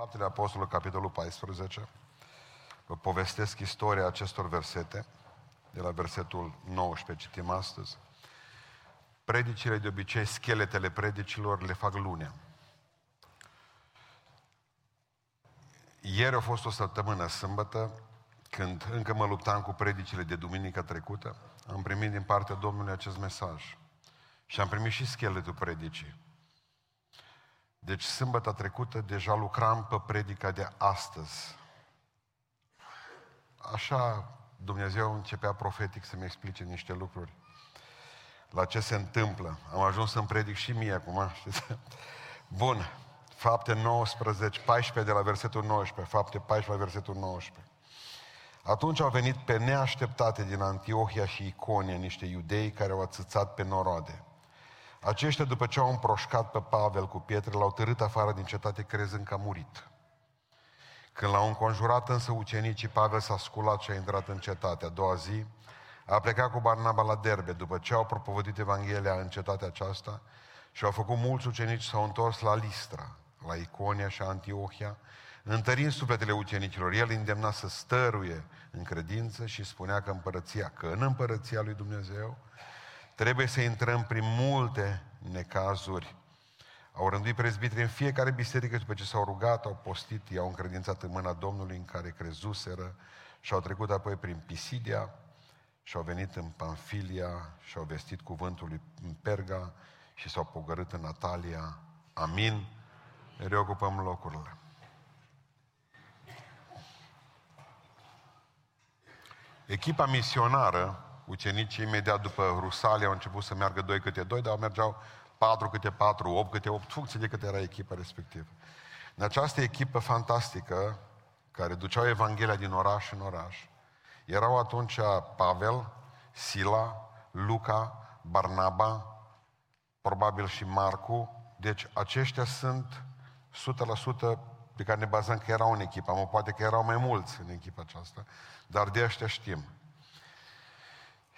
Faptele Apostolului, capitolul 14. Vă povestesc istoria acestor versete, de la versetul 19, citim astăzi. Predicile, de obicei, scheletele predicilor le fac lunea. Ieri a fost o săptămână sâmbătă, când încă mă luptam cu predicile de duminica trecută, am primit din partea Domnului acest mesaj. Și am primit și scheletul predicii. Deci sâmbătă trecută deja lucram pe predica de astăzi. Așa Dumnezeu începea profetic să-mi explice niște lucruri. La ce se întâmplă. Am ajuns să-mi predic și mie acum, știți? Bun. Fapte 19, 14 de la versetul 19. Fapte 14 la versetul 19. Atunci au venit pe neașteptate din Antiohia și Iconia niște iudei care au atâțat pe noroade. Aceștia, după ce au împroșcat pe Pavel cu pietre, l-au târât afară din cetate crezând că a murit. Când l-au înconjurat însă ucenicii, Pavel s-a sculat și a intrat în cetate. A doua zi a plecat cu Barnaba la Derbe, după ce au propovădit Evanghelia în cetatea aceasta și au făcut mulți ucenici s-au întors la Listra, la Iconia și Antiohia, întărind sufletele ucenicilor. El îndemna să stăruie în credință și spunea că împărăția, că în împărăția lui Dumnezeu trebuie să intrăm prin multe necazuri. Au rânduit prezbitrii în fiecare biserică după ce s-au rugat, au postit, i-au încredințat în mâna Domnului în care crezuseră și au trecut apoi prin Pisidia și au venit în Panfilia și au vestit cuvântul lui în Perga și s-au pogărât în Natalia. Amin. Reocupăm locurile. Echipa misionară, ucenicii imediat după Rusalia au început să meargă doi câte doi, dar mergeau patru câte patru, opt câte opt, funcție de câte era echipa respectivă. În această echipă fantastică, care duceau Evanghelia din oraș în oraș, erau atunci Pavel, Sila, Luca, Barnaba, probabil și Marcu, deci aceștia sunt 100% pe care ne bazăm că erau în echipă, mă poate că erau mai mulți în echipa aceasta, dar de ăștia știm.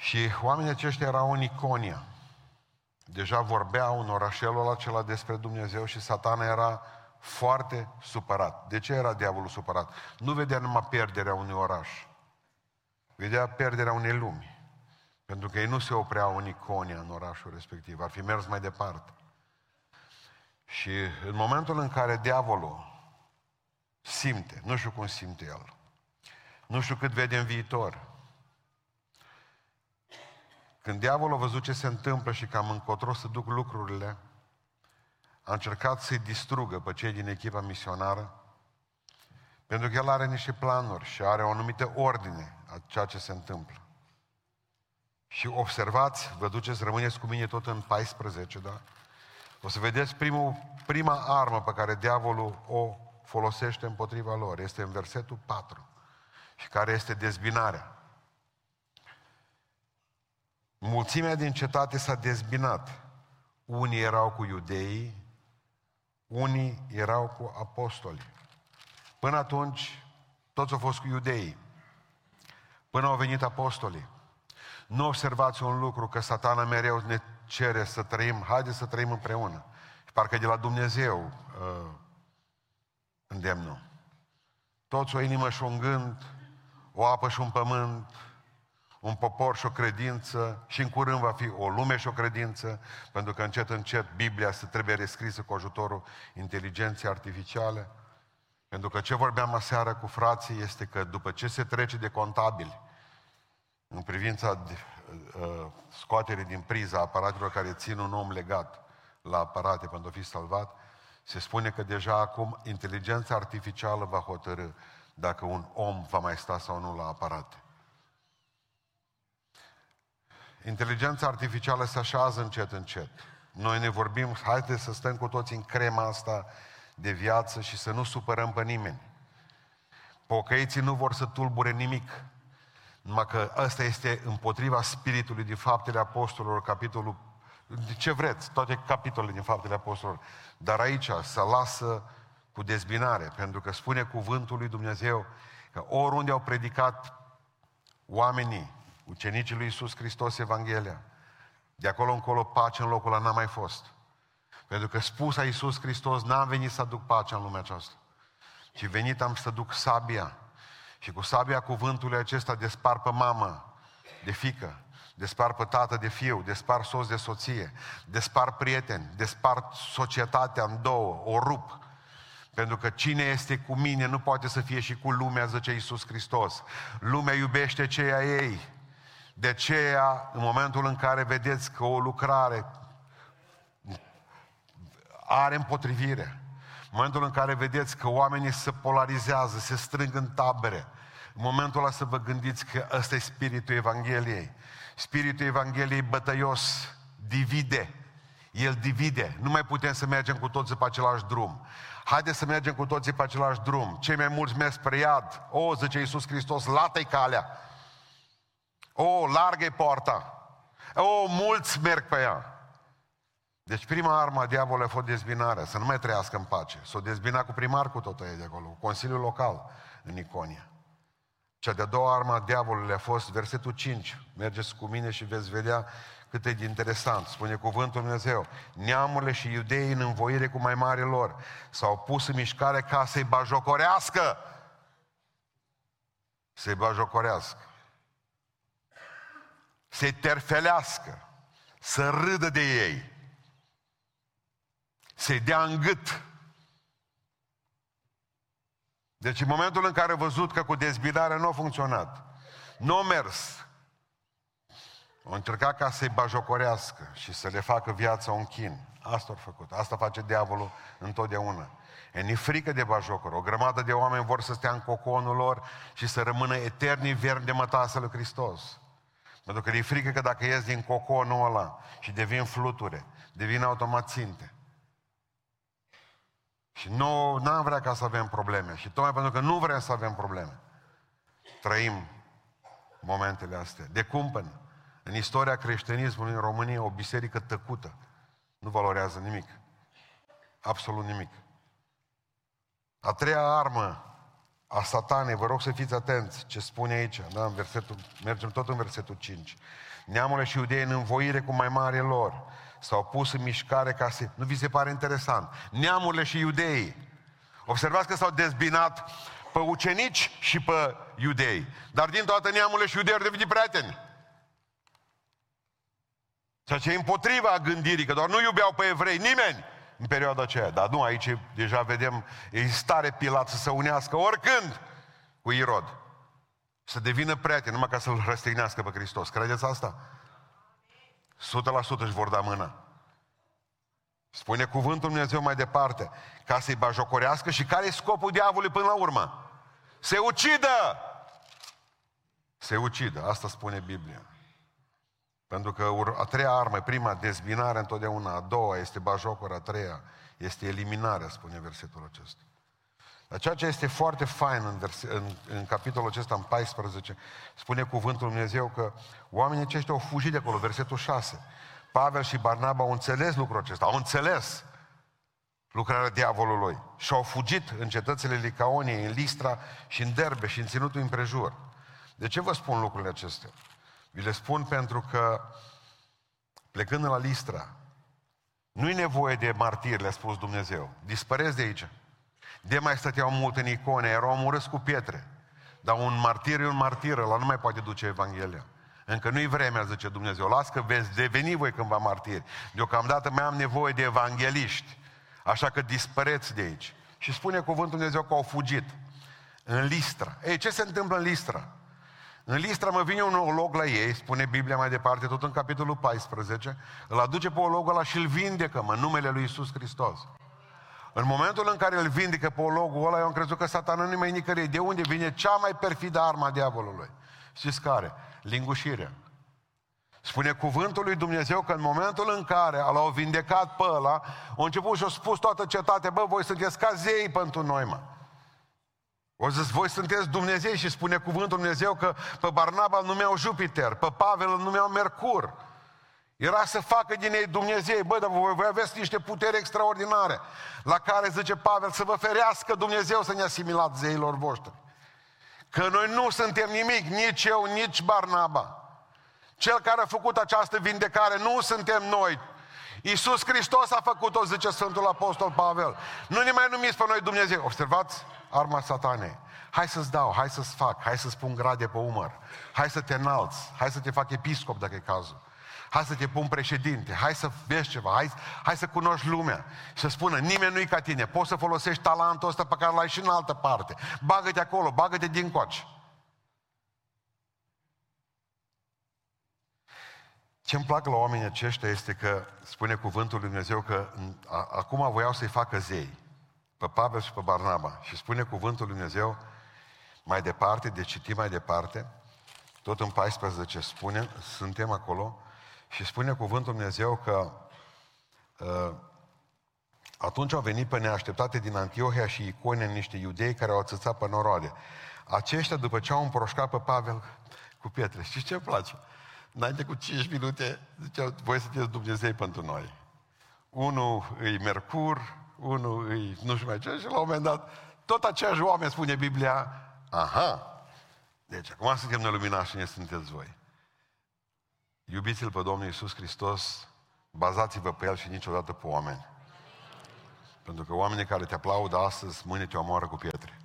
Și oamenii aceștia erau în Iconia. Deja vorbeau în orașelul acela despre Dumnezeu și satana era foarte supărat. De ce era diavolul supărat? Nu vedea numai pierderea unui oraș. Vedea pierderea unei lumi. Pentru că ei nu se opreau în Iconia, în orașul respectiv. Ar fi mers mai departe. Și în momentul în care diavolul simte, nu știu cum simte el, nu știu cât vede în viitor, când diavolul a văzut ce se întâmplă și cam încotro să duc lucrurile, a încercat să-i distrugă pe cei din echipa misionară, pentru că el are niște planuri și are o anumită ordine a ceea ce se întâmplă. Și observați, vă duceți, rămâneți cu mine tot în 14, da? O să vedeți primul, prima armă pe care diavolul o folosește împotriva lor. Este în versetul 4. Și care este dezbinarea. Mulțimea din cetate s-a dezbinat. Unii erau cu iudeii, unii erau cu apostoli. Până atunci, toți au fost cu iudeii. Până au venit apostolii. Nu observați un lucru, că satana mereu ne cere să trăim, haideți să trăim împreună. Și parcă de la Dumnezeu uh, îndemnul. Toți o inimă și un gând, o apă și un pământ, un popor și o credință și în curând va fi o lume și o credință, pentru că încet, încet Biblia se trebuie rescrisă cu ajutorul inteligenței artificiale. Pentru că ce vorbeam aseară cu frații este că după ce se trece de contabili în privința de, uh, scoaterii din priza aparatelor care țin un om legat la aparate pentru a fi salvat, se spune că deja acum inteligența artificială va hotărâ dacă un om va mai sta sau nu la aparate. Inteligența artificială se așează încet, încet. Noi ne vorbim, haideți să stăm cu toți în crema asta de viață și să nu supărăm pe nimeni. Pocăiții nu vor să tulbure nimic. Numai că ăsta este împotriva spiritului din faptele apostolilor, capitolul de ce vreți, toate capitolele din Faptele Apostolilor. Dar aici să lasă cu dezbinare, pentru că spune cuvântul lui Dumnezeu că oriunde au predicat oamenii, ucenicii lui Iisus Hristos Evanghelia, de acolo încolo pace în locul ăla n-a mai fost. Pentru că spus a Iisus Hristos, n-am venit să aduc pacea în lumea aceasta. ci venit am să duc sabia. Și cu sabia cuvântului acesta despar pe mamă, de fică, despar pe tată de fiu, despar soț de soție, despar prieteni, despar societatea în două, o rup. Pentru că cine este cu mine nu poate să fie și cu lumea, zice Iisus Hristos. Lumea iubește ceea ei. De aceea, în momentul în care vedeți că o lucrare are împotrivire, în momentul în care vedeți că oamenii se polarizează, se strâng în tabere, în momentul ăla să vă gândiți că ăsta e spiritul Evangheliei. Spiritul Evangheliei bătăios divide. El divide. Nu mai putem să mergem cu toții pe același drum. Haideți să mergem cu toții pe același drum. Cei mai mulți merg spre iad. O, zice Iisus Hristos, lată-i calea. O, largă-i poarta. O, mulți merg pe ea. Deci prima armă a diavolului a fost dezbinarea, să nu mai trăiască în pace. S-o dezbina cu primar cu tot de acolo, cu Consiliul Local în Iconia. Cea de-a doua armă a diavolului a fost versetul 5. Mergeți cu mine și veți vedea cât e de interesant. Spune cuvântul Dumnezeu. Neamurile și iudeii în învoire cu mai mari lor s-au pus în mișcare ca să-i bajocorească. Să-i bajocorească. Să-i terfelească. Să râdă de ei. Să-i dea în gât deci în momentul în care a văzut că cu dezbinarea nu a funcționat, nu a mers, a încercat ca să-i bajocorească și să le facă viața un chin. Asta a făcut. Asta face diavolul întotdeauna. E ni frică de bajocuri. O grămadă de oameni vor să stea în coconul lor și să rămână eternii verni de mătasă lui Hristos. Pentru că e frică că dacă ies din coconul ăla și devin fluture, devin automat ținte. Și nu am vrea ca să avem probleme. Și tocmai pentru că nu vrem să avem probleme, trăim momentele astea. De cumpăn, în istoria creștinismului în România, o biserică tăcută nu valorează nimic. Absolut nimic. A treia armă a satanei, vă rog să fiți atenți ce spune aici, da, în versetul, mergem tot în versetul 5. Neamurile și iudei în învoire cu mai mare lor s-au pus în mișcare ca să... Nu vi se pare interesant? Neamurile și iudeii. Observați că s-au dezbinat pe ucenici și pe iudei. Dar din toate neamurile și iudei au devenit prieteni. Ceea ce e împotriva gândirii, că doar nu iubeau pe evrei nimeni în perioada aceea. Dar nu, aici deja vedem, e stare Pilat să se unească oricând cu Irod. Să devină prieten, numai ca să-L răstignească pe Hristos. Credeți asta? 100% își vor da mâna. Spune cuvântul Dumnezeu mai departe, ca să-i bajocorească și care e scopul diavolului până la urmă? Se ucidă! Se ucidă, asta spune Biblia. Pentru că a treia armă, prima, dezbinare întotdeauna, a doua este bajocora, a treia este eliminarea, spune versetul acesta. Dar ceea ce este foarte fain în, verse, în, în capitolul acesta, în 14, spune cuvântul Dumnezeu că oamenii aceștia au fugit de acolo, versetul 6. Pavel și Barnaba au înțeles lucrul acesta, au înțeles lucrarea diavolului și au fugit în cetățile Licaoniei, în Listra și în Derbe și în ținutul împrejur. De ce vă spun lucrurile acestea? Vi le spun pentru că plecând la Listra, nu-i nevoie de martiri, le-a spus Dumnezeu. Dispăreți de aici. De mai stăteau mult în icone, erau omorâți cu pietre. Dar un martir e un martir, ăla nu mai poate duce Evanghelia. Încă nu-i vremea, zice Dumnezeu. Las că veți deveni voi cândva martiri. Deocamdată mai am nevoie de evangeliști. Așa că dispăreți de aici. Și spune cuvântul Dumnezeu că au fugit. În Listra. Ei, ce se întâmplă în Listra? În Listra mă vine un olog la ei, spune Biblia mai departe, tot în capitolul 14, îl aduce pe ologul ăla și îl vindecă, în numele lui Isus Hristos. În momentul în care îl vindecă pe ologul ăla, eu am crezut că satana nu mai nicărie. De unde vine cea mai perfidă arma diavolului? Știți care? Lingușirea. Spune cuvântul lui Dumnezeu că în momentul în care l-au vindecat pe ăla, au început și au spus toată cetatea, bă, voi sunteți ca zei pentru noi, mă. O zis, voi sunteți Dumnezei și spune cuvântul Dumnezeu că pe Barnaba îl numeau Jupiter, pe Pavel îl numeau Mercur. Era să facă din ei Dumnezei. Bă, dar voi, voi aveți niște puteri extraordinare. La care zice Pavel să vă ferească Dumnezeu să ne asimilați zeilor voștri. Că noi nu suntem nimic, nici eu, nici Barnaba. Cel care a făcut această vindecare nu suntem noi. Iisus Hristos a făcut-o, zice Sfântul Apostol Pavel. Nu ne mai numiți pe noi Dumnezeu. Observați arma satanei. Hai să-ți dau, hai să-ți fac, hai să-ți pun grade pe umăr, hai să te înalți, hai să te fac episcop dacă e cazul. Hai să te pun președinte, hai să vezi ceva, hai, hai să cunoști lumea. Și să spună, nimeni nu-i ca tine, poți să folosești talentul ăsta pe care l-ai și în altă parte. Bagă-te acolo, bagă-te din coace. Ce îmi plac la oamenii aceștia este că spune cuvântul lui Dumnezeu că a, acum voiau să-i facă zei, pe Pavel și pe Barnaba. Și spune cuvântul lui Dumnezeu mai departe, de citim mai departe, tot în 14 spune, suntem acolo, și spune cuvântul Dumnezeu că uh, atunci au venit pe neașteptate din Antiohia și Iconia niște iudei care au atâțat pe noroade. Aceștia, după ce au împroșcat pe Pavel cu pietre, știți ce îmi place? Înainte cu 5 minute, ziceau, voi sunteți Dumnezei pentru noi. Unul îi Mercur, unul îi nu știu mai ce, și la un moment dat, tot aceiași oameni, spune Biblia, aha, deci acum suntem noi luminați și ne sunteți voi. Iubiți-L pe Domnul Iisus Hristos, bazați-vă pe El și niciodată pe oameni. Pentru că oamenii care te aplaudă astăzi, mâine te omoară cu pietre.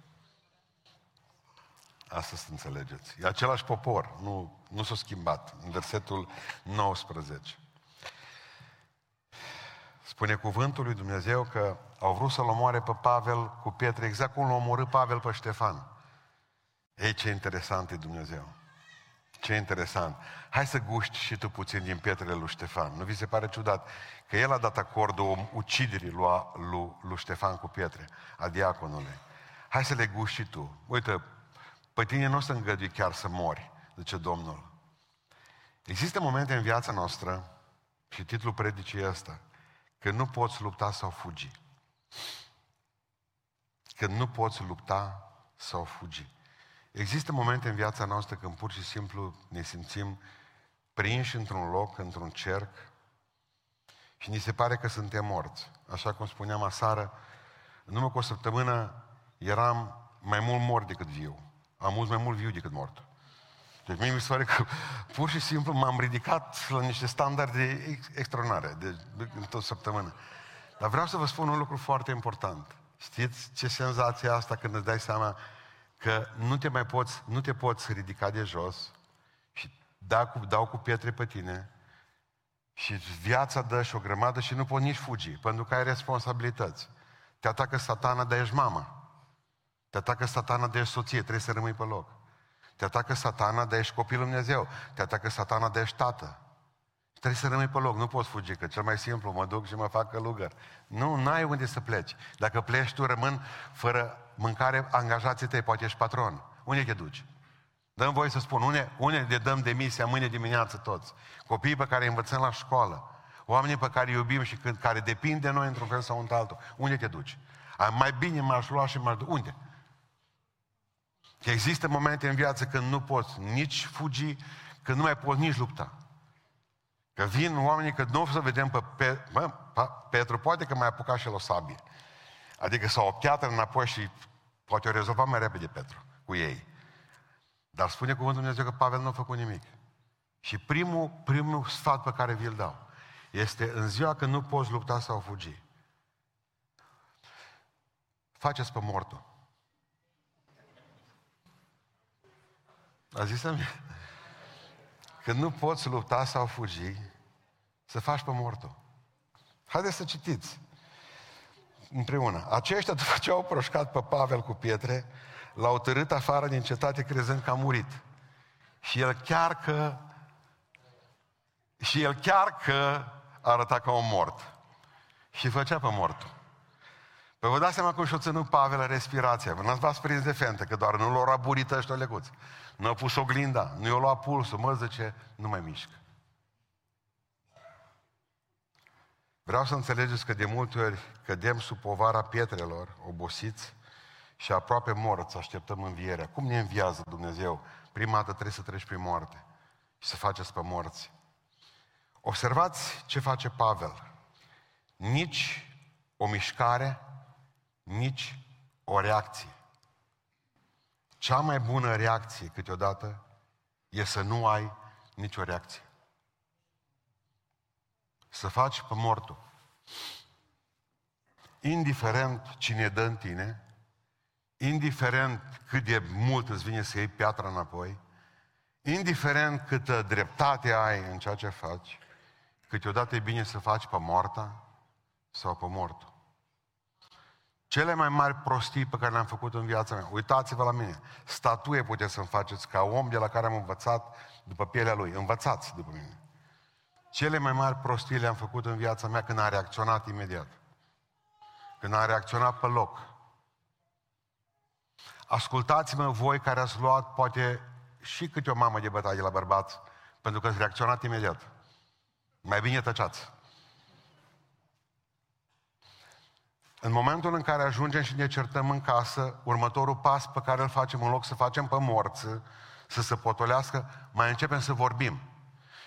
Asta să înțelegeți. E același popor, nu, nu s-a schimbat. În versetul 19. Spune cuvântul lui Dumnezeu că au vrut să-l omoare pe Pavel cu pietre, exact cum l-a omorât Pavel pe Ștefan. Ei, ce interesant e Dumnezeu. Ce interesant. Hai să guști și tu puțin din pietrele lui Ștefan. Nu vi se pare ciudat că el a dat acordul uciderii lui, lui, lui Ștefan cu pietre, a diaconului. Hai să le guști și tu. Uite, pe tine nu o să îngădui chiar să mori, zice Domnul. Există momente în viața noastră, și titlul predicii ăsta, că nu poți lupta sau fugi. Că nu poți lupta sau fugi. Există momente în viața noastră când pur și simplu ne simțim prinși într-un loc, într-un cerc și ni se pare că suntem morți. Așa cum spuneam aseară, în urmă cu o săptămână eram mai mult mort decât viu. Am mult mai mult viu decât mort. Deci mie mi se pare că pur și simplu m-am ridicat la niște standarde extraordinare de, de, de tot săptămână. Dar vreau să vă spun un lucru foarte important. Știți ce senzație asta când îți dai seama că nu te mai poți, nu te poți ridica de jos și dau cu, dau cu pietre pe tine și viața dă și o grămadă și nu poți nici fugi, pentru că ai responsabilități. Te atacă satana, dar ești mama. Te atacă satana, de ești soție, trebuie să rămâi pe loc. Te atacă satana, de ești copilul Dumnezeu. Te atacă satana, de ești tată. Trebuie să rămâi pe loc, nu poți fugi, că cel mai simplu, mă duc și mă fac călugăr. Nu, n-ai unde să pleci. Dacă pleci, tu rămân fără mâncare, angajații tăi, poate ești patron. Unde te duci? Dăm voie să spun, unde, unde le dăm demisia mâine dimineață toți? Copiii pe care îi învățăm la școală, oamenii pe care îi iubim și când, care depind de noi într-un fel sau într-altul. Unde te duci? Mai bine m-aș lua și m-aș duce. Unde? Că există momente în viață când nu poți nici fugi, când nu mai poți nici lupta. Că vin oamenii că nu o să vedem pe, pe bă, Petru, poate că mai apuca și el o sabie. Adică s-au o piatră înapoi și poate o rezolva mai repede Petru cu ei. Dar spune cuvântul Dumnezeu că Pavel nu a făcut nimic. Și primul, primul sfat pe care vi-l dau este în ziua când nu poți lupta sau fugi. Faceți pe mortul. A zis să Când nu poți lupta sau fugi, să faci pe mortul. Haideți să citiți împreună. Aceștia, după ce au proșcat pe Pavel cu pietre, l-au târât afară din cetate crezând că a murit. Și el chiar că și el chiar că arăta ca un mort. Și făcea pe mortul. Păi vă dați seama cum și-o ținut Pavel respirația. Vă n-ați v-ați prins de fente, că doar nu l-au raburit ăștia leguți. Nu a pus oglinda, nu i-a luat pulsul, mă zice, nu mai mișcă. Vreau să înțelegeți că de multe ori cădem sub povara pietrelor, obosiți și aproape morți, așteptăm învierea. Cum ne înviază Dumnezeu? Prima dată trebuie să treci prin moarte și să faceți pe morți. Observați ce face Pavel. Nici o mișcare, nici o reacție. Cea mai bună reacție câteodată e să nu ai nicio reacție. să faci pe mortul. Indiferent cine dă în tine, indiferent cât de mult îți vine să iei piatra înapoi, indiferent câtă dreptate ai în ceea ce faci, câteodată e bine să faci pe moarta sau pe mortul. Cele mai mari prostii pe care le-am făcut în viața mea, uitați-vă la mine, statuie puteți să-mi faceți ca om de la care am învățat după pielea lui, învățați după mine. Cele mai mari prostii le-am făcut în viața mea când a reacționat imediat. Când a reacționat pe loc. Ascultați-mă voi care ați luat poate și câte o mamă de bătaie la bărbați, pentru că ați reacționat imediat. Mai bine tăceați. În momentul în care ajungem și ne certăm în casă, următorul pas pe care îl facem, în loc să facem pe morță, să se potolească, mai începem să vorbim.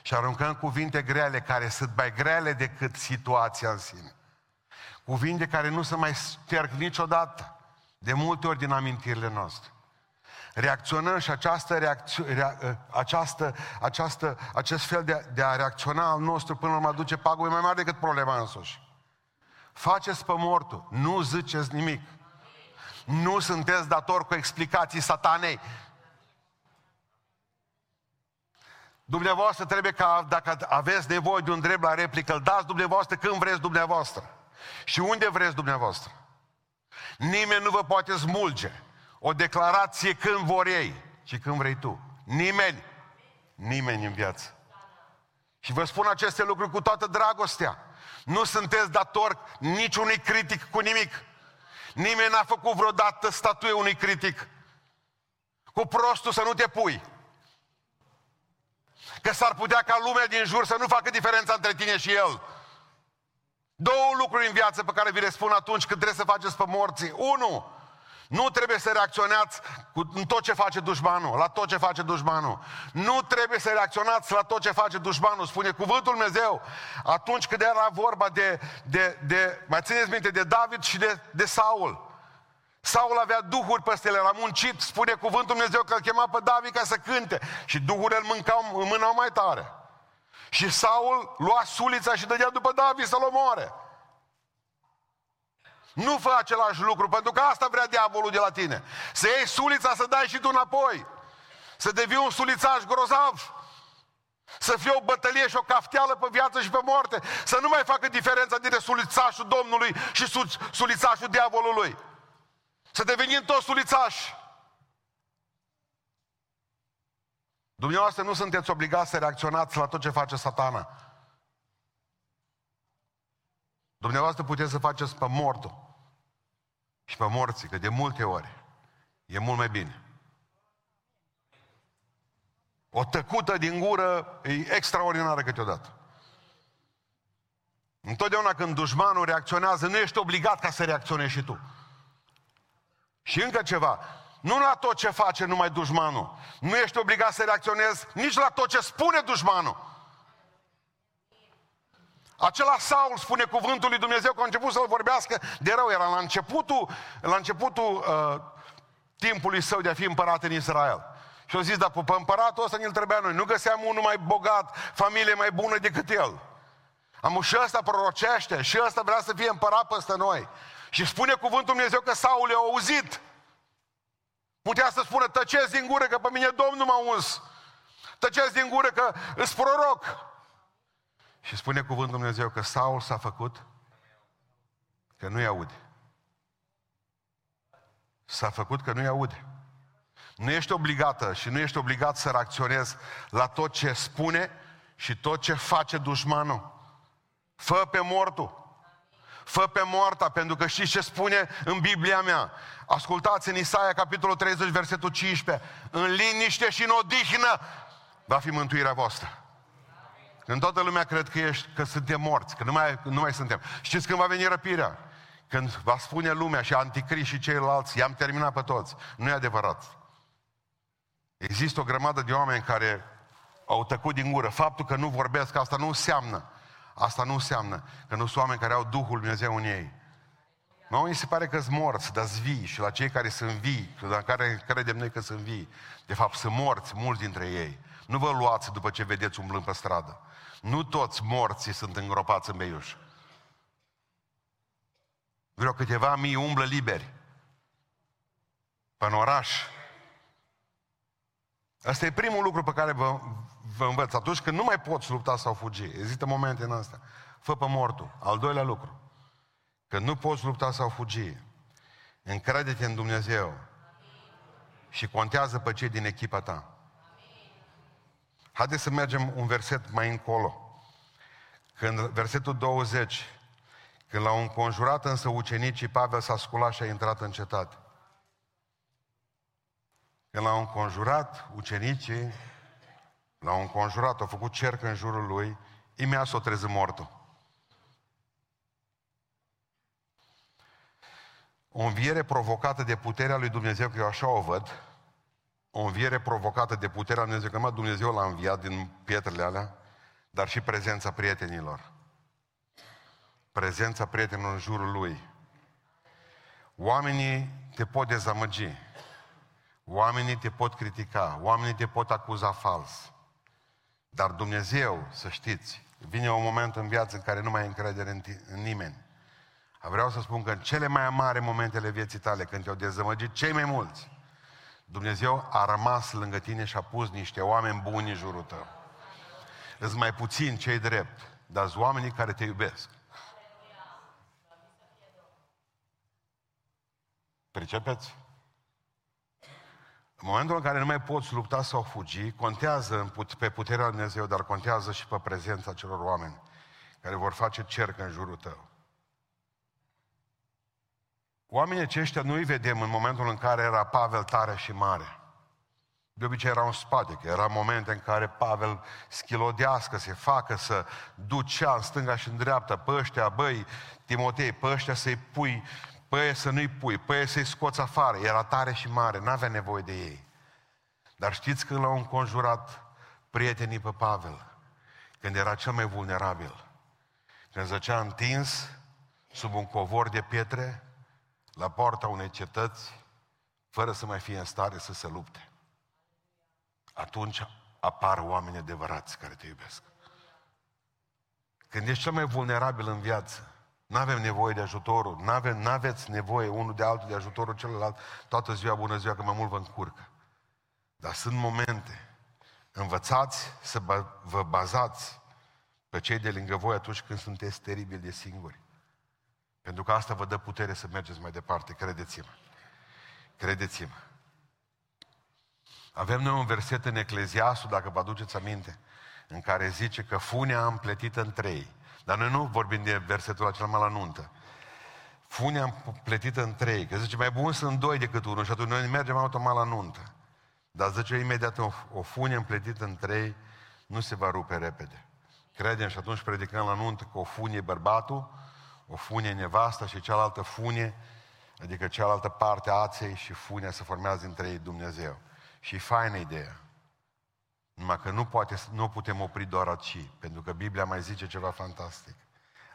Și aruncăm cuvinte grele, care sunt mai grele decât situația în sine. Cuvinte care nu se mai sterg niciodată, de multe ori din amintirile noastre. Reacționăm și această, reacțio- rea- această, această, acest fel de, de a reacționa al nostru până la urmă aduce pagube mai mari decât problema însuși. Faceți pe mortul, nu ziceți nimic. Nu sunteți dator cu explicații satanei. Dumneavoastră trebuie ca, dacă aveți nevoie de un drept la replică, îl dați dumneavoastră când vreți dumneavoastră. Și unde vreți dumneavoastră. Nimeni nu vă poate smulge o declarație când vor ei, ci când vrei tu. Nimeni. Nimeni în viață. Și vă spun aceste lucruri cu toată dragostea. Nu sunteți dator niciunui critic cu nimic. Nimeni n-a făcut vreodată statuie unui critic. Cu prostul să nu te pui. Că s-ar putea ca lumea din jur să nu facă diferența între tine și el. Două lucruri în viață pe care vi le spun atunci când trebuie să faceți pe morții. Unu, nu trebuie să reacționați cu tot ce face dușmanul, la tot ce face dușmanul. Nu trebuie să reacționați la tot ce face dușmanul, spune cuvântul Dumnezeu. Atunci când era vorba de, de, de mai țineți minte, de David și de, de Saul. Saul avea duhuri peste el, l-a muncit, spune cuvântul Dumnezeu că îl chema pe David ca să cânte. Și duhurile îl mâncau, mânau mai tare. Și Saul lua sulița și dădea după David să-l omoare. Nu fă același lucru, pentru că asta vrea diavolul de la tine. Să iei sulița, să dai și tu înapoi. Să devii un sulițaș grozav. Să fie o bătălie și o cafteală pe viață și pe moarte. Să nu mai facă diferența dintre sulițașul Domnului și sulițașul diavolului. Să devenim toți sulițași. Dumneavoastră nu sunteți obligați să reacționați la tot ce face satana. Dumneavoastră puteți să faceți pe mortul și pe morții, că de multe ori e mult mai bine. O tăcută din gură e extraordinară câteodată. Întotdeauna când dușmanul reacționează, nu ești obligat ca să reacționezi și tu. Și încă ceva, nu la tot ce face numai dușmanul. Nu ești obligat să reacționezi nici la tot ce spune dușmanul. Acela Saul spune cuvântul lui Dumnezeu că a început să-l vorbească de rău. Era la începutul, la începutul uh, timpului său de a fi împărat în Israel. Și au zis, dar pe împăratul ăsta ne-l trebuia noi. Nu găseam unul mai bogat, familie mai bună decât el. Am și ăsta prorocește, și ăsta vrea să fie împărat peste noi. Și spune cuvântul Dumnezeu că Saul i-a auzit. Putea să spună, tăceți din gură că pe mine Domnul m-a uns. Tăceți din gură că îți proroc. Și spune cuvântul Dumnezeu că Saul s-a făcut că nu-i aude. S-a făcut că nu-i aude. Nu ești obligată și nu ești obligat să reacționezi la tot ce spune și tot ce face dușmanul. Fă pe mortul. Fă pe moarta, pentru că știți ce spune în Biblia mea. Ascultați în Isaia, capitolul 30, versetul 15. În liniște și în odihnă va fi mântuirea voastră. Când toată lumea cred că, ești, că suntem morți, că nu mai, nu mai suntem. Știți când va veni răpirea? Când va spune lumea și anticrist și ceilalți, i-am terminat pe toți. Nu e adevărat. Există o grămadă de oameni care au tăcut din gură. Faptul că nu vorbesc, asta nu înseamnă. Asta nu înseamnă că nu sunt oameni care au Duhul Dumnezeu în ei. Nu, mi se pare că sunt morți, dar vii și la cei care sunt vii, la care credem noi că sunt vii, de fapt sunt morți, mulți dintre ei. Nu vă luați după ce vedeți umblând pe stradă. Nu toți morții sunt îngropați în beiuș. Vreau câteva mii umblă liberi. Pe în oraș. Asta e primul lucru pe care vă, vă învăț. Atunci când nu mai poți lupta sau fugi, există momente în astea. Fă pe mortul. Al doilea lucru. Când nu poți lupta sau fugi, încrede-te în Dumnezeu și contează pe cei din echipa ta. Haideți să mergem un verset mai încolo. Când versetul 20, când l-au înconjurat însă ucenicii, Pavel s-a sculat și a intrat în cetate. Când l-au înconjurat ucenicii, l-au înconjurat, au făcut cerc în jurul lui, imediat s-o trezit mortul. O înviere provocată de puterea lui Dumnezeu, că eu așa o văd, o înviere provocată de puterea lui Dumnezeu, că numai Dumnezeu l-a înviat din pietrele alea, dar și prezența prietenilor. Prezența prietenilor în jurul lui. Oamenii te pot dezamăgi. Oamenii te pot critica. Oamenii te pot acuza fals. Dar Dumnezeu, să știți, vine un moment în viață în care nu mai ai încredere în, în nimeni. Vreau să spun că în cele mai mari momentele vieții tale, când te-au dezamăgit cei mai mulți, Dumnezeu a rămas lângă tine și a pus niște oameni buni în jurul tău. Îți mai puțin cei drept, dar sunt oamenii care te iubesc. Pricepeți? În momentul în care nu mai poți lupta sau fugi, contează pe puterea lui Dumnezeu, dar contează și pe prezența celor oameni care vor face cerc în jurul tău. Oamenii aceștia nu îi vedem în momentul în care era Pavel tare și mare. De obicei erau în spate, că era momente în care Pavel schilodească, se facă să ducea în stânga și în dreapta, pe ăștia, băi, Timotei, pe ăștia să-i pui, pe să nu-i pui, pe să-i scoți afară. Era tare și mare, n-avea nevoie de ei. Dar știți când l-au înconjurat prietenii pe Pavel? Când era cel mai vulnerabil. Când zăcea întins sub un covor de pietre, la poarta unei cetăți, fără să mai fie în stare să se lupte. Atunci apar oameni adevărați care te iubesc. Când ești cel mai vulnerabil în viață, nu avem nevoie de ajutorul, nu avem, aveți nevoie unul de altul de ajutorul celălalt, toată ziua, bună ziua, că mai mult vă încurcă. Dar sunt momente, învățați să vă bazați pe cei de lângă voi atunci când sunteți teribil de singuri. Pentru că asta vă dă putere să mergeți mai departe, credeți-mă. Credeți-mă. Avem noi un verset în Ecleziastul, dacă vă aduceți aminte, în care zice că funea am plătit în trei. Dar noi nu vorbim de versetul acela mai la nuntă. Funea am plătit în trei. Că zice, mai bun sunt doi decât unul și atunci noi mergem automat la nuntă. Dar zice, imediat o, o funie împletită în trei nu se va rupe repede. Credem și atunci predicăm la nuntă că o funie bărbatul, o funie nevasta și cealaltă funie, adică cealaltă parte a aței și funia se formează între ei Dumnezeu. Și e faină ideea. Numai că nu, poate, nu putem opri doar aici, pentru că Biblia mai zice ceva fantastic.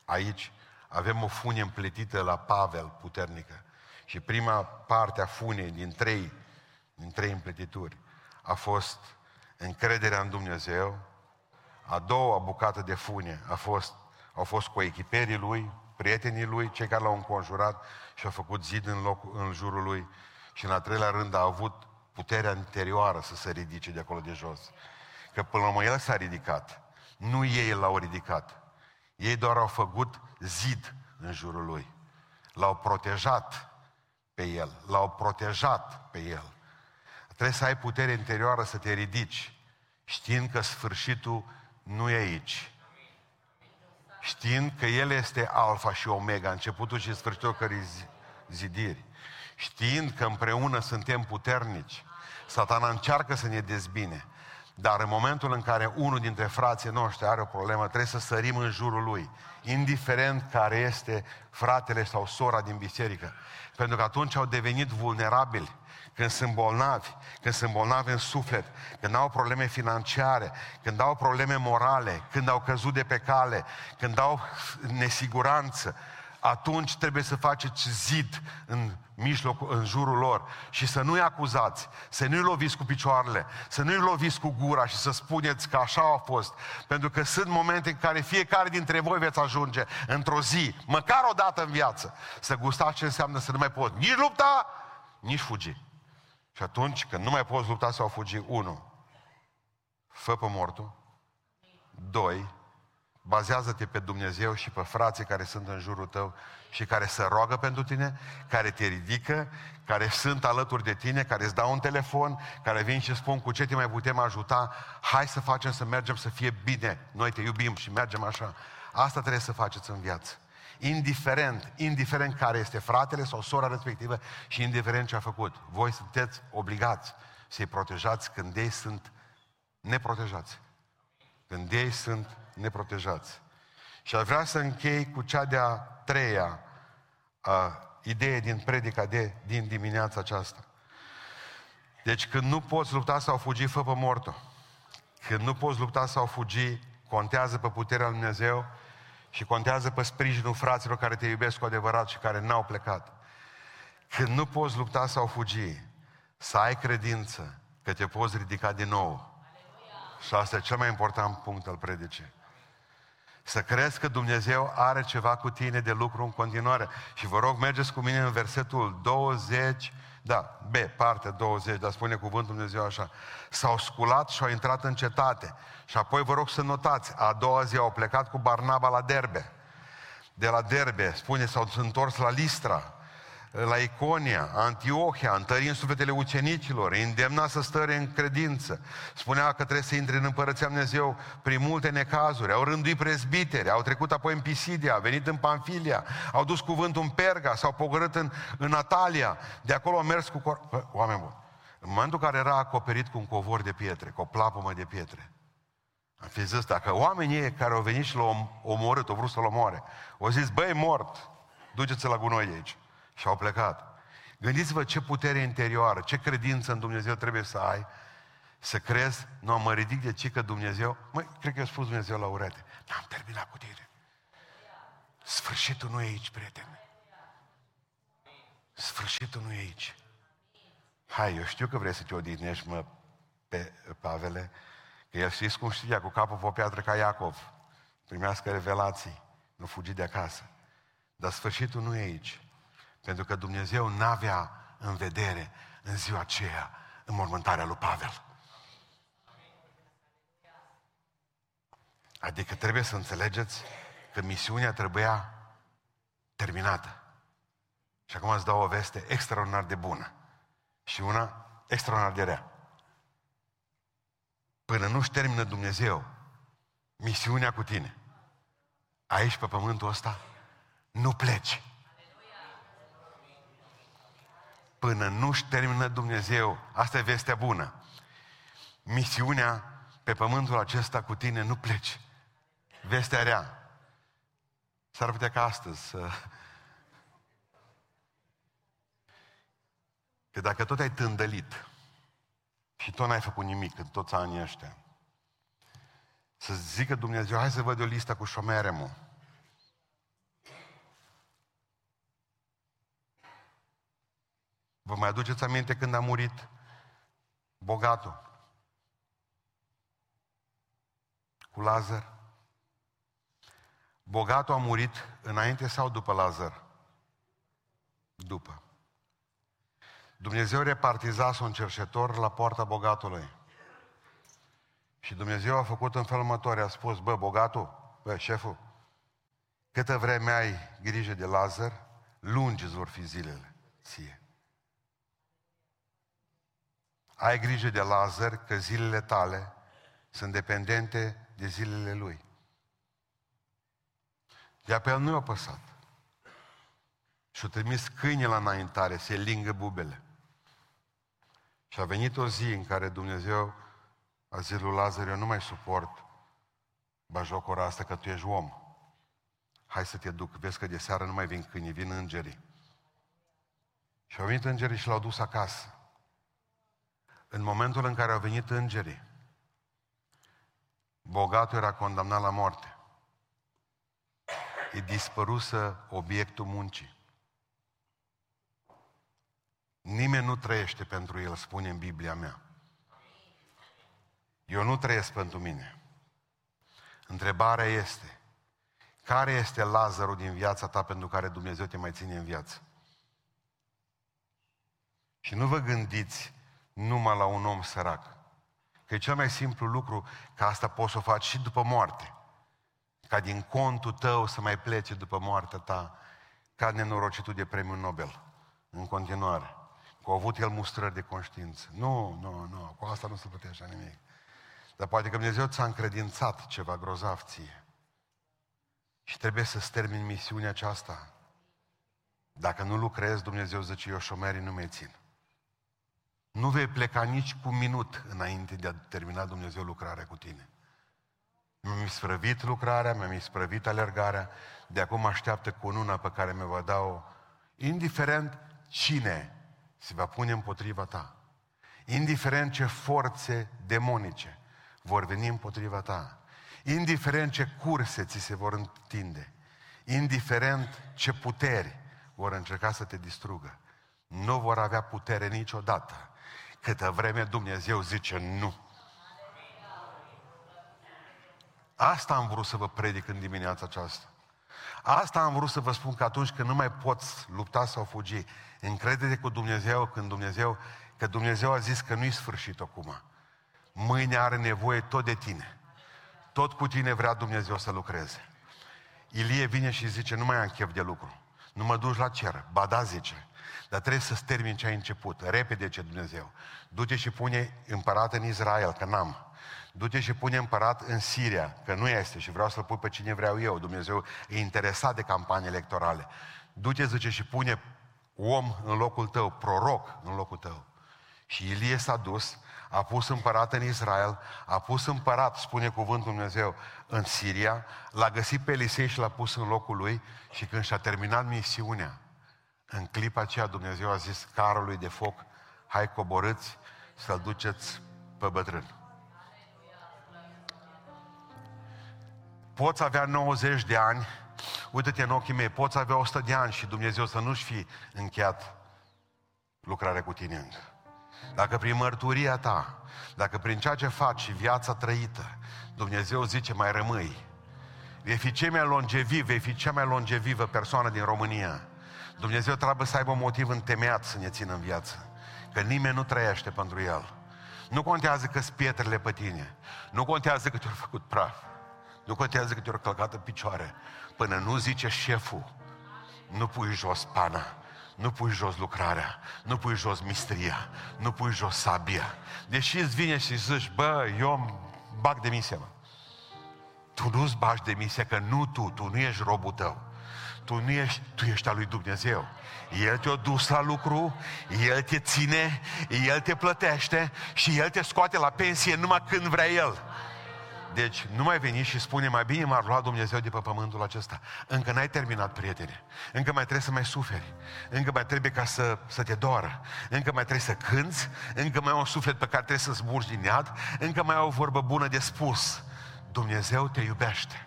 Aici avem o funie împletită la Pavel puternică. Și prima parte a funiei din trei, din trei împletituri a fost încrederea în Dumnezeu, a doua bucată de funie a fost, au fost cu echiperii lui, prietenii lui, cei care l-au înconjurat și au făcut zid în, loc, în jurul lui. Și în al treilea rând a avut puterea interioară să se ridice de acolo de jos. Că până la urmă el s-a ridicat. Nu ei l-au ridicat. Ei doar au făcut zid în jurul lui. L-au protejat pe el. L-au protejat pe el. Trebuie să ai putere interioară să te ridici, știind că sfârșitul nu e aici știind că El este alfa și omega, începutul și sfârșitul cărei zidiri, știind că împreună suntem puternici, satana încearcă să ne dezbine, dar în momentul în care unul dintre frații noștri are o problemă, trebuie să sărim în jurul lui, indiferent care este fratele sau sora din biserică. Pentru că atunci au devenit vulnerabili când sunt bolnavi, când sunt bolnavi în suflet, când au probleme financiare, când au probleme morale, când au căzut de pe cale, când au nesiguranță, atunci trebuie să faceți zid în mijloc, în jurul lor și să nu-i acuzați, să nu-i loviți cu picioarele, să nu-i loviți cu gura și să spuneți că așa a fost. Pentru că sunt momente în care fiecare dintre voi veți ajunge într-o zi, măcar o dată în viață, să gustați ce înseamnă să nu mai poți nici lupta, nici fugi. Și atunci, când nu mai poți lupta sau fugi, unu, fă pe mortul, doi, bazează-te pe Dumnezeu și pe frații care sunt în jurul tău și care se roagă pentru tine, care te ridică, care sunt alături de tine, care îți dau un telefon, care vin și spun cu ce te mai putem ajuta, hai să facem să mergem să fie bine, noi te iubim și mergem așa. Asta trebuie să faceți în viață. Indiferent, indiferent care este fratele sau sora respectivă și indiferent ce a făcut. Voi sunteți obligați să-i protejați când ei sunt neprotejați. Când ei sunt neprotejați. Și aș vrea să închei cu cea de-a treia a, idee din predica de, din dimineața aceasta. Deci când nu poți lupta sau fugi, fă pe morto. Când nu poți lupta sau fugi, contează pe puterea lui Dumnezeu și contează pe sprijinul fraților care te iubesc cu adevărat și care n-au plecat. Când nu poți lupta sau fugi, să ai credință că te poți ridica din nou. Și asta e cel mai important punct al predicii. Să crezi că Dumnezeu are ceva cu tine de lucru în continuare. Și vă rog, mergeți cu mine în versetul 20, da, B, partea 20, dar spune cuvântul Dumnezeu așa. S-au sculat și au intrat în cetate. Și apoi vă rog să notați, a doua zi au plecat cu Barnaba la Derbe. De la Derbe, spune, s-au întors la Listra la Iconia, Antiohia, întări în sufletele ucenicilor, îi îndemna să stăre în credință. Spunea că trebuie să intre în Împărăția Dumnezeu prin multe necazuri. Au rânduit prezbiteri, au trecut apoi în Pisidia, au venit în Panfilia, au dus cuvântul în Perga, s-au pogorât în, în Natalia. De acolo au mers cu... Cor... Oameni buni, în momentul în care era acoperit cu un covor de pietre, cu o plapumă de pietre, am fi zis, dacă oamenii care au venit și l-au omorât, au vrut să-l omoare, au zis, băi, mort, duceți-l la gunoi aici. Și au plecat. Gândiți-vă ce putere interioară, ce credință în Dumnezeu trebuie să ai, să crezi, nu, mă ridic de ce că Dumnezeu, măi, cred că a spus Dumnezeu la urete, n-am terminat cu tine. Sfârșitul nu e aici, prieteni. Sfârșitul nu e aici. Hai, eu știu că vrei să te odihnești, mă, pe Pavele, că el știți cum știa, cu capul pe o piatră ca Iacov. Primească revelații, nu fugi de acasă. Dar sfârșitul nu e aici. Pentru că Dumnezeu n-avea în vedere în ziua aceea înmormântarea lui Pavel. Adică trebuie să înțelegeți că misiunea trebuia terminată. Și acum îți dau o veste extraordinar de bună și una extraordinar de rea. Până nu-și termină Dumnezeu misiunea cu tine, aici pe pământul ăsta, nu pleci. Până nu-și termină Dumnezeu. Asta e vestea bună. Misiunea pe pământul acesta cu tine nu pleci. Vestea rea. S-ar putea ca astăzi să... Că dacă tot ai tândălit și tot n-ai făcut nimic în toți anii ăștia, să zică Dumnezeu, hai să văd o listă cu șomere, Vă mai aduceți aminte când a murit bogatul? Cu Lazar? Bogatul a murit înainte sau după Lazar? După. Dumnezeu repartiza un cerșetor la poarta bogatului. Și Dumnezeu a făcut în felul următor, a spus, bă, bogatul, bă, șeful, câtă vreme ai grijă de Lazar, lungi îți vor fi zilele ție. Ai grijă de Lazar că zilele tale sunt dependente de zilele lui. De pe el nu i-a păsat. Și-a trimis câine la înaintare să lingă bubele. Și a venit o zi în care Dumnezeu a zis lui Lazar, eu nu mai suport bajocora asta că tu ești om. Hai să te duc, vezi că de seară nu mai vin câini, vin îngerii. Și au venit îngerii și l-au dus acasă în momentul în care au venit îngerii, bogatul era condamnat la moarte. e dispărusă obiectul muncii. Nimeni nu trăiește pentru el, spune în Biblia mea. Eu nu trăiesc pentru mine. Întrebarea este, care este Lazarul din viața ta pentru care Dumnezeu te mai ține în viață? Și nu vă gândiți numai la un om sărac. Că e cel mai simplu lucru că asta poți să o faci și după moarte. Ca din contul tău să mai plece după moartea ta ca nenorocitul de premiul Nobel. În continuare. Că a avut el mustrări de conștiință. Nu, nu, nu, cu asta nu se putea așa nimic. Dar poate că Dumnezeu ți-a încredințat ceva grozav ție. Și trebuie să-ți termin misiunea aceasta. Dacă nu lucrezi, Dumnezeu zice, eu șomerii nu mai țin. Nu vei pleca nici cu un minut înainte de a termina Dumnezeu lucrarea cu tine. Mi-am isprăvit lucrarea, mi-am isprăvit alergarea, de acum așteaptă cununa pe care mi-o va da-o, indiferent cine se va pune împotriva ta, indiferent ce forțe demonice vor veni împotriva ta, indiferent ce curse ți se vor întinde, indiferent ce puteri vor încerca să te distrugă, nu vor avea putere niciodată câtă vreme Dumnezeu zice nu. Asta am vrut să vă predic în dimineața aceasta. Asta am vrut să vă spun că atunci când nu mai poți lupta sau fugi, încrede cu Dumnezeu când Dumnezeu, că Dumnezeu a zis că nu-i sfârșit acum. Mâine are nevoie tot de tine. Tot cu tine vrea Dumnezeu să lucreze. Ilie vine și zice, nu mai am chef de lucru. Nu mă duci la cer. Ba da, zice. Dar trebuie să-ți termin ce ai început. Repede ce Dumnezeu. Du-te și pune împărat în Israel, că n-am. Du-te și pune împărat în Siria, că nu este și vreau să-l pui pe cine vreau eu. Dumnezeu e interesat de campanii electorale. Du-te, zice, și pune om în locul tău, proroc în locul tău. Și Ilie s-a dus, a pus împărat în Israel, a pus împărat, spune cuvântul Dumnezeu, în Siria, l-a găsit pe Elisei și l-a pus în locul lui și când și-a terminat misiunea, în clipa aceea Dumnezeu a zis carului de foc, hai coborâți să-l duceți pe bătrân. Poți avea 90 de ani, uite-te în ochii mei, poți avea 100 de ani și Dumnezeu să nu-și fi încheiat lucrarea cu tine încă. Dacă prin mărturia ta, dacă prin ceea ce faci și viața trăită, Dumnezeu zice mai rămâi, vei fi cea mai longeviv, vei fi cea mai longevivă persoană din România. Dumnezeu trebuie să aibă un motiv întemeiat să ne țină în viață. Că nimeni nu trăiește pentru El. Nu contează că pietrele pe tine. Nu contează că te-au făcut praf. Nu contează că te-au călcat în picioare. Până nu zice șeful, nu pui jos pana, nu pui jos lucrarea, nu pui jos mistria, nu pui jos sabia. Deși îți vine și zici, bă, eu bag demisia, mă. Tu nu-ți bagi demisia, că nu tu, tu nu ești robul tău tu nu ești, tu ești al lui Dumnezeu. El te-a dus la lucru, El te ține, El te plătește și El te scoate la pensie numai când vrea El. Deci nu mai veni și spune, mai bine m-ar lua Dumnezeu de pe pământul acesta. Încă n-ai terminat, prietene. Încă mai trebuie să mai suferi. Încă mai trebuie ca să, să te doară. Încă mai trebuie să cânți. Încă mai ai un suflet pe care trebuie să zburgi din iad. Încă mai ai o vorbă bună de spus. Dumnezeu te iubește.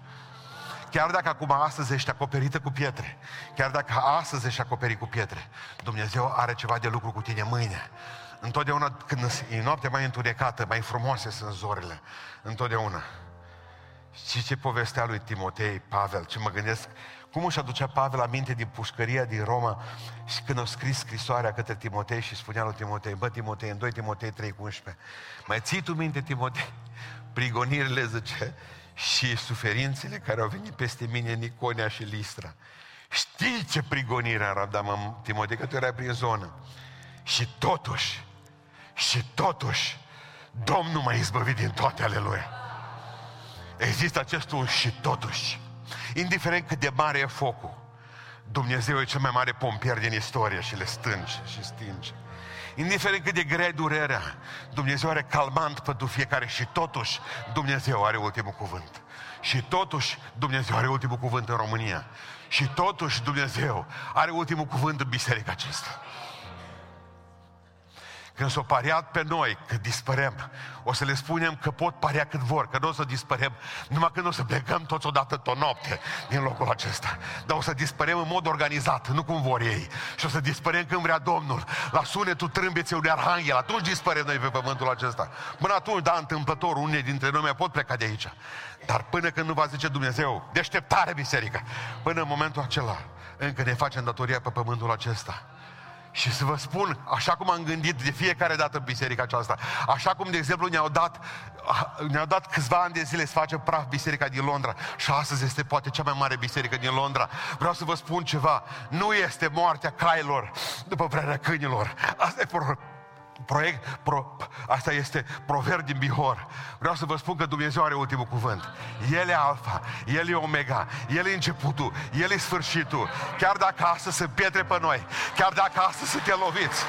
Chiar dacă acum astăzi ești acoperită cu pietre, chiar dacă astăzi ești acoperit cu pietre, Dumnezeu are ceva de lucru cu tine mâine. Întotdeauna când e noaptea mai întunecată, mai frumoase sunt zorile. Întotdeauna. Și ce povestea lui Timotei, Pavel, ce mă gândesc, cum își aducea Pavel aminte din pușcăria din Roma și când a scris scrisoarea către Timotei și spunea lui Timotei, bă Timotei, în 2 Timotei 3 cu 11, mai ții tu minte Timotei? Prigonirile, zice, și suferințele care au venit peste mine în Iconia și Listra. Știi ce prigonire am răbdat, mă, Timotei, că tu erai prin zonă. Și totuși, și totuși, Domnul m-a izbăvit din toate ale Lui. Există acestul și totuși. Indiferent cât de mare e focul, Dumnezeu e cel mai mare pompier din istorie și le stânge și stinge. Indiferent cât de grea e durerea, Dumnezeu are calmant pentru fiecare și totuși Dumnezeu are ultimul cuvânt. Și totuși Dumnezeu are ultimul cuvânt în România. Și totuși Dumnezeu are ultimul cuvânt în biserica aceasta. Când s-o pariat pe noi că dispărem, o să le spunem că pot parea cât vor, că nu o să dispărem, numai când o să plecăm toți odată tot noapte din locul acesta. Dar o să dispărem în mod organizat, nu cum vor ei. Și o să dispărem când vrea Domnul, la sunetul trâmbeței unui arhanghel. Atunci dispărem noi pe pământul acesta. Până atunci, da, întâmplător, unii dintre noi mai pot pleca de aici. Dar până când nu va zice Dumnezeu, deșteptare biserică, până în momentul acela, încă ne facem datoria pe pământul acesta. Și să vă spun, așa cum am gândit de fiecare dată în biserica aceasta, așa cum, de exemplu, ne-au dat, ne-au dat câțiva ani de zile să face praf biserica din Londra și astăzi este poate cea mai mare biserică din Londra. Vreau să vă spun ceva, nu este moartea cailor după vremea câinilor. Asta e proiect, pro, asta este proverb din Bihor. Vreau să vă spun că Dumnezeu are ultimul cuvânt. El e alfa, El e omega, El e începutul, El e sfârșitul. Chiar dacă astăzi se pietre pe noi, chiar dacă astăzi suntem loviți,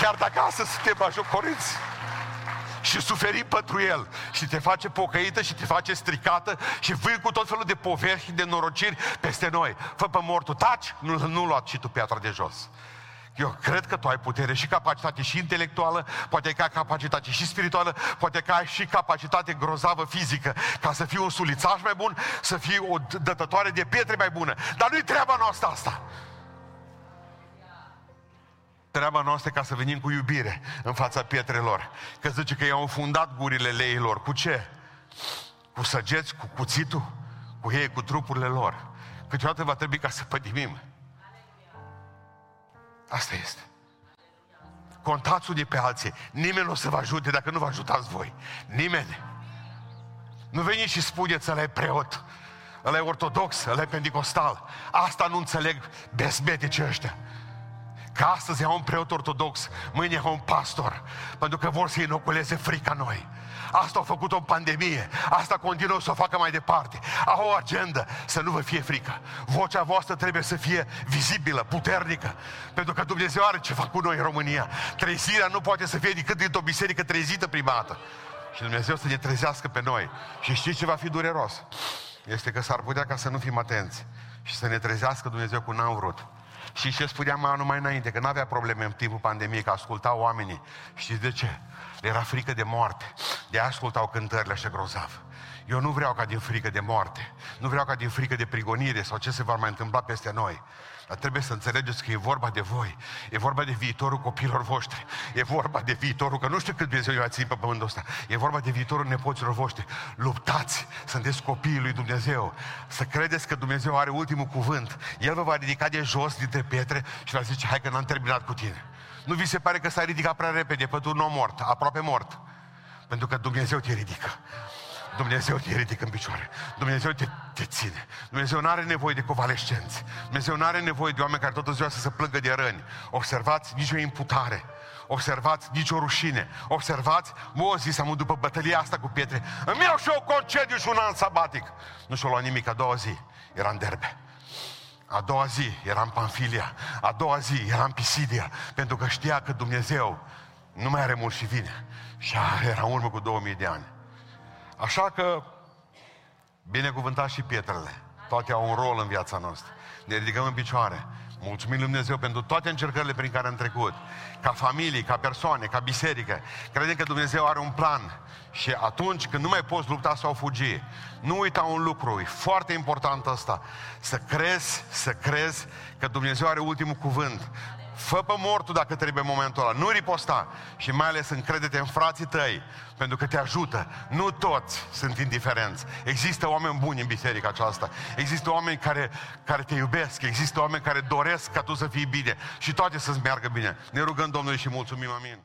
chiar dacă astăzi suntem bajocoriți, și suferi pentru el și te face pocăită și te face stricată și vii cu tot felul de povești și de norociri peste noi. Fă pe mortul, taci, nu, nu lua și tu piatra de jos. Eu cred că tu ai putere și capacitate și intelectuală, poate că ai capacitate și spirituală, poate că ai și capacitate grozavă fizică, ca să fii un sulițaș mai bun, să fii o dătătoare de pietre mai bună. Dar nu-i treaba noastră asta. Treaba noastră ca să venim cu iubire în fața pietrelor. Că zice că i-au înfundat gurile leilor. Cu ce? Cu săgeți, cu cuțitul, cu ei, cu trupurile lor. Câteodată va trebui ca să pădimim. Asta este. Contați unii pe alții. Nimeni nu o să vă ajute dacă nu vă ajutați voi. Nimeni. Nu veniți și spuneți, ăla e preot, ăla e ortodox, ăla e pentecostal. Asta nu înțeleg besmetice ăștia. Că astăzi au un preot ortodox, mâine au un pastor, pentru că vor să inoculeze frica noi. Asta au făcut o pandemie. Asta continuă să o facă mai departe. Au o agendă să nu vă fie frică. Vocea voastră trebuie să fie vizibilă, puternică. Pentru că Dumnezeu are ceva cu noi în România. Trezirea nu poate să fie decât dintr-o biserică trezită prima dată. Și Dumnezeu să ne trezească pe noi. Și știți ce va fi dureros? Este că s-ar putea ca să nu fim atenți și să ne trezească Dumnezeu cu n-am vrut. Și ce spuneam anul mai înainte, că nu avea probleme în timpul pandemiei, că ascultau oamenii. Știți de ce? Le era frică de moarte. De ascultau cântările așa grozav. Eu nu vreau ca din frică de moarte, nu vreau ca din frică de prigonire sau ce se va mai întâmpla peste noi. Dar trebuie să înțelegeți că e vorba de voi, e vorba de viitorul copilor voștri, e vorba de viitorul, că nu știu cât Dumnezeu i-a ținut pe pământul ăsta, e vorba de viitorul nepoților voștri. Luptați, sunteți copiii lui Dumnezeu, să credeți că Dumnezeu are ultimul cuvânt. El vă va ridica de jos dintre pietre și va zice, hai că n-am terminat cu tine. Nu vi se pare că s-a ridicat prea repede pe tu nou mort, aproape mort? Pentru că Dumnezeu te ridică. Dumnezeu te ridică în picioare. Dumnezeu te, te ține. Dumnezeu nu are nevoie de convalescenți. Dumnezeu nu are nevoie de oameni care toată ziua să se plângă de răni. Observați nicio imputare. Observați nicio rușine. Observați, Mozi am după bătălia asta cu pietre. Îmi iau și eu concediu și un an sabatic. Nu și-o luat nimic a doua zi. Era în derbe. A doua zi era în Panfilia. A doua zi era în Pisidia. Pentru că știa că Dumnezeu nu mai are mult și vine. Și era în urmă cu 2000 de ani. Așa că, binecuvântați și pietrele. Toate au un rol în viața noastră. Ne ridicăm în picioare. Mulțumim Lui Dumnezeu pentru toate încercările prin care am trecut. Ca familie, ca persoane, ca biserică. Credem că Dumnezeu are un plan. Și atunci când nu mai poți lupta sau fugi, nu uita un lucru, e foarte important asta. Să crezi, să crezi că Dumnezeu are ultimul cuvânt. Fă pe mortul dacă trebuie momentul ăla. Nu riposta. Și mai ales încrede-te în frații tăi, pentru că te ajută. Nu toți sunt indiferenți. Există oameni buni în biserica aceasta. Există oameni care, care te iubesc. Există oameni care doresc ca tu să fii bine. Și toate să-ți meargă bine. Ne rugăm Domnului și mulțumim. Amin.